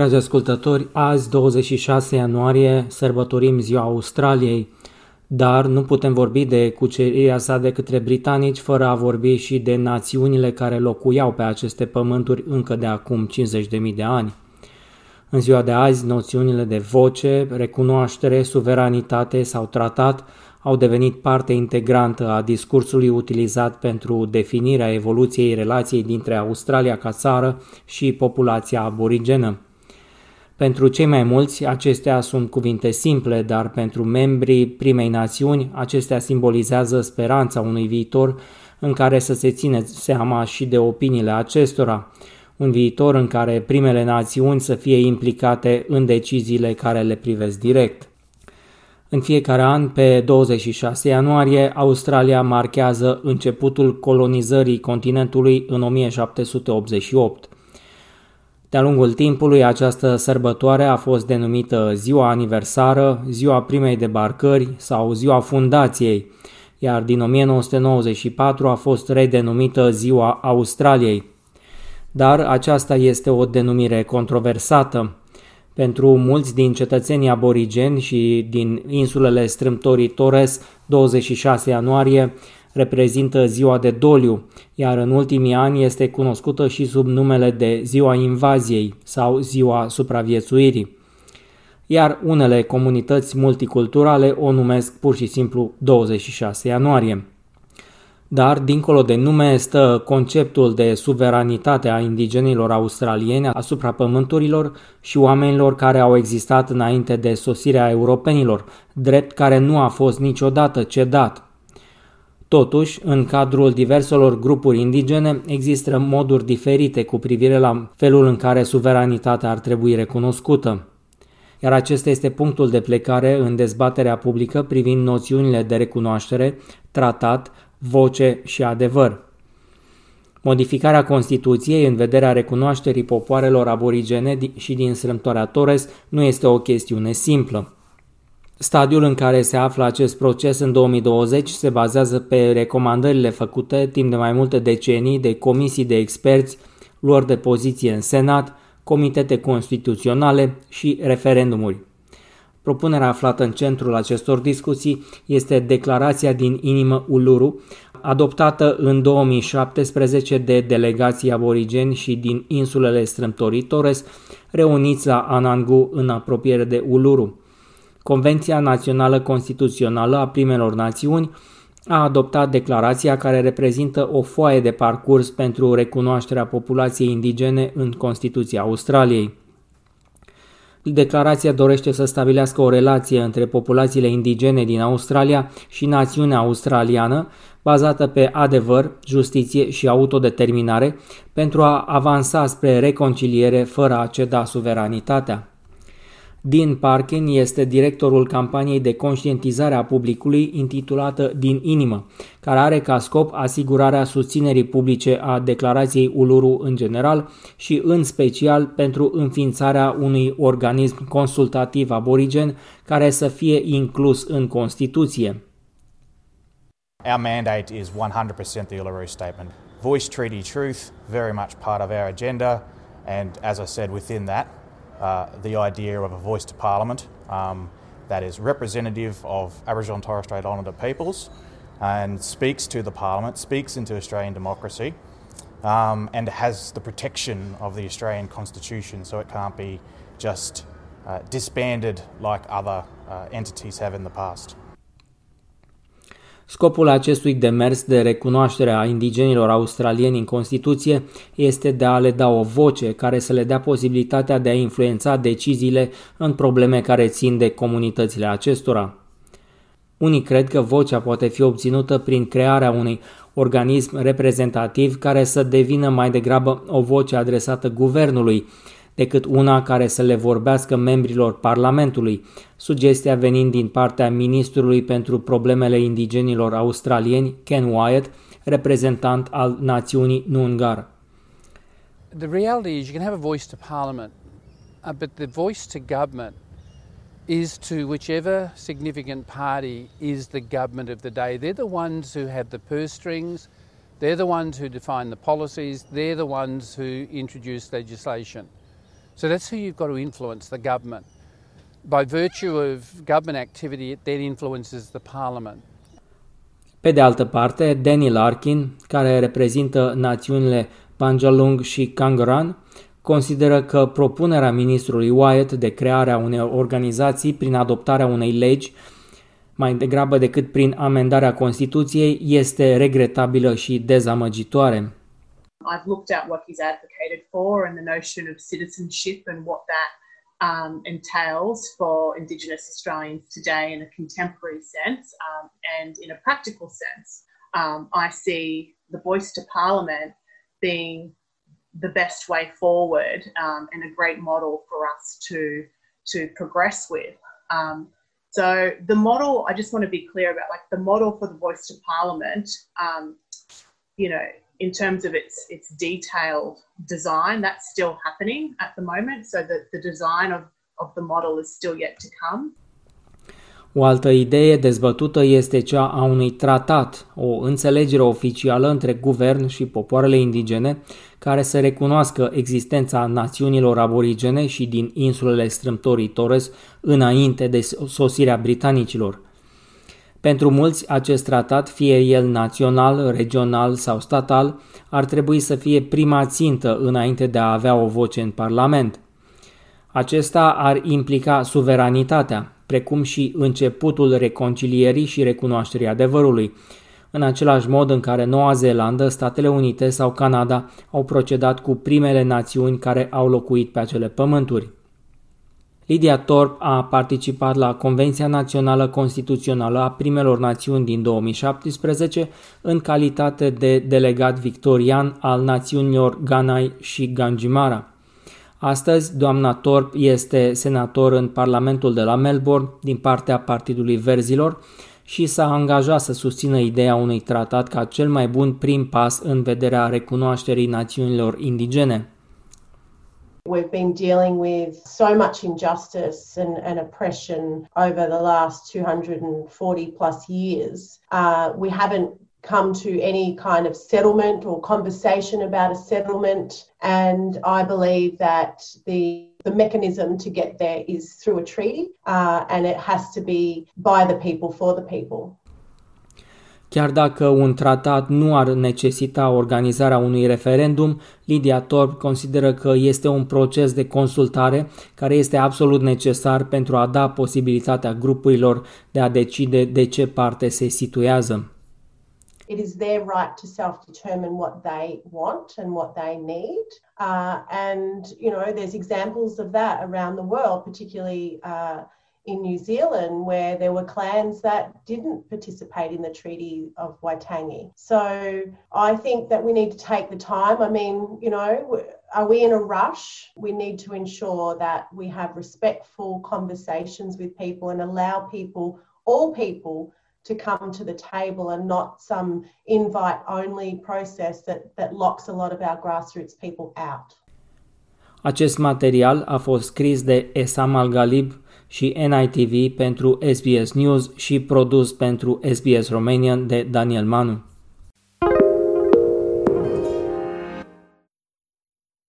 Dragi ascultători, azi, 26 ianuarie, sărbătorim ziua Australiei, dar nu putem vorbi de cucerirea sa de către britanici fără a vorbi și de națiunile care locuiau pe aceste pământuri încă de acum 50.000 de ani. În ziua de azi, noțiunile de voce, recunoaștere, suveranitate sau tratat au devenit parte integrantă a discursului utilizat pentru definirea evoluției relației dintre Australia ca țară și populația aborigenă. Pentru cei mai mulți, acestea sunt cuvinte simple, dar pentru membrii primei națiuni, acestea simbolizează speranța unui viitor în care să se ține seama și de opiniile acestora, un viitor în care primele națiuni să fie implicate în deciziile care le privesc direct. În fiecare an, pe 26 ianuarie, Australia marchează începutul colonizării continentului în 1788. De-a lungul timpului, această sărbătoare a fost denumită Ziua Aniversară, Ziua Primei Debarcări sau Ziua Fundației, iar din 1994 a fost redenumită Ziua Australiei. Dar aceasta este o denumire controversată. Pentru mulți din cetățenii aborigeni și din insulele strâmtorii Torres, 26 ianuarie reprezintă ziua de doliu, iar în ultimii ani este cunoscută și sub numele de ziua invaziei sau ziua supraviețuirii. Iar unele comunități multiculturale o numesc pur și simplu 26 ianuarie. Dar, dincolo de nume, stă conceptul de suveranitate a indigenilor australieni asupra pământurilor și oamenilor care au existat înainte de sosirea europenilor, drept care nu a fost niciodată cedat. Totuși, în cadrul diverselor grupuri indigene, există moduri diferite cu privire la felul în care suveranitatea ar trebui recunoscută. Iar acesta este punctul de plecare în dezbaterea publică privind noțiunile de recunoaștere, tratat, voce și adevăr. Modificarea Constituției în vederea recunoașterii popoarelor aborigene și din strâmtoarea Torres nu este o chestiune simplă. Stadiul în care se află acest proces în 2020 se bazează pe recomandările făcute timp de mai multe decenii de comisii de experți, luări de poziție în Senat, comitete constituționale și referendumuri. Propunerea aflată în centrul acestor discuții este declarația din inimă Uluru, adoptată în 2017 de delegații aborigeni și din insulele strâmtorii Torres, reuniți la Anangu în apropiere de Uluru. Convenția Națională Constituțională a Primelor Națiuni a adoptat declarația care reprezintă o foaie de parcurs pentru recunoașterea populației indigene în Constituția Australiei. Declarația dorește să stabilească o relație între populațiile indigene din Australia și națiunea australiană, bazată pe adevăr, justiție și autodeterminare, pentru a avansa spre reconciliere fără a ceda suveranitatea. Dean Parkin este directorul campaniei de conștientizare a publicului intitulată Din inimă, care are ca scop asigurarea susținerii publice a declarației Uluru în general și în special pentru înființarea unui organism consultativ aborigen care să fie inclus în Constituție. Our mandate is 100% the Uluru Statement. Voice Treaty Truth, very much part of our agenda, and as I said, within that, uh, the idea of a voice to Parliament um, that is representative of Aboriginal and Torres Strait Islander peoples and speaks to the Parliament, speaks into Australian democracy, um, and has the protection of the Australian Constitution so it can't be just uh, disbanded like other uh, entities have in the past. Scopul acestui demers de recunoaștere a indigenilor australieni în Constituție este de a le da o voce care să le dea posibilitatea de a influența deciziile în probleme care țin de comunitățile acestora. Unii cred că vocea poate fi obținută prin crearea unui organism reprezentativ care să devină mai degrabă o voce adresată guvernului, decât una care să le vorbească membrilor Parlamentului, sugestia venind din partea ministrului pentru problemele indigenilor australieni, Ken Wyatt, reprezentant al națiunii Noongar. The reality is you can have a voice to Parliament, uh, but the voice to government is to whichever significant party is the government of the day. They're the ones who have the purse strings, they're the ones who define the policies, they're the ones who introduce legislation. So that's who you've got to influence, the government. By virtue of government activity, it then influences the parliament. Pe de altă parte, Danny Larkin, care reprezintă națiunile Panjalung și Kangaran, consideră că propunerea ministrului Wyatt de crearea unei organizații prin adoptarea unei legi mai degrabă decât prin amendarea Constituției este regretabilă și dezamăgitoare. I've looked at what he's advocated for and the notion of citizenship and what that um, entails for Indigenous Australians today in a contemporary sense um, and in a practical sense. Um, I see the voice to Parliament being the best way forward um, and a great model for us to to progress with. Um, so the model, I just want to be clear about like the model for the voice to parliament, um, you know, in terms of its its detailed design, that's still happening at the moment. So that the design of, of the model is still yet to come. O altă idee dezbătută este cea a unui tratat, o înțelegere oficială între guvern și popoarele indigene care să recunoască existența națiunilor aborigene și din insulele strâmtorii Torres înainte de sosirea britanicilor. Pentru mulți, acest tratat, fie el național, regional sau statal, ar trebui să fie prima țintă înainte de a avea o voce în Parlament. Acesta ar implica suveranitatea, precum și începutul reconcilierii și recunoașterii adevărului, în același mod în care Noua Zeelandă, Statele Unite sau Canada au procedat cu primele națiuni care au locuit pe acele pământuri. Lydia Thorpe a participat la Convenția Națională Constituțională a Primelor Națiuni din 2017 în calitate de delegat victorian al națiunilor Ganai și Ganjimara. Astăzi, doamna Torp este senator în Parlamentul de la Melbourne din partea Partidului Verzilor și s-a angajat să susțină ideea unui tratat ca cel mai bun prim pas în vederea recunoașterii națiunilor indigene. We've been dealing with so much injustice and, and oppression over the last 240 plus years. Uh, we haven't come to any kind of settlement or conversation about a settlement. And I believe that the the mechanism to get there is through a treaty, uh, and it has to be by the people for the people. Chiar dacă un tratat nu ar necesita organizarea unui referendum, Lydia Torp consideră că este un proces de consultare care este absolut necesar pentru a da posibilitatea grupurilor de a decide de ce parte se situează. It is their right to self determine what they want and what they need. Uh, and, you know, there's examples of that around the world, particularly uh, in New Zealand, where there were clans that didn't participate in the Treaty of Waitangi. So I think that we need to take the time. I mean, you know, are we in a rush? We need to ensure that we have respectful conversations with people and allow people, all people, to come to the table and not some invite only process that, that locks a lot of our grassroots people out. Acest material a fost scris de Esam Al-Galib și NITV pentru SBS News și produs pentru SBS Romanian de Daniel Manu.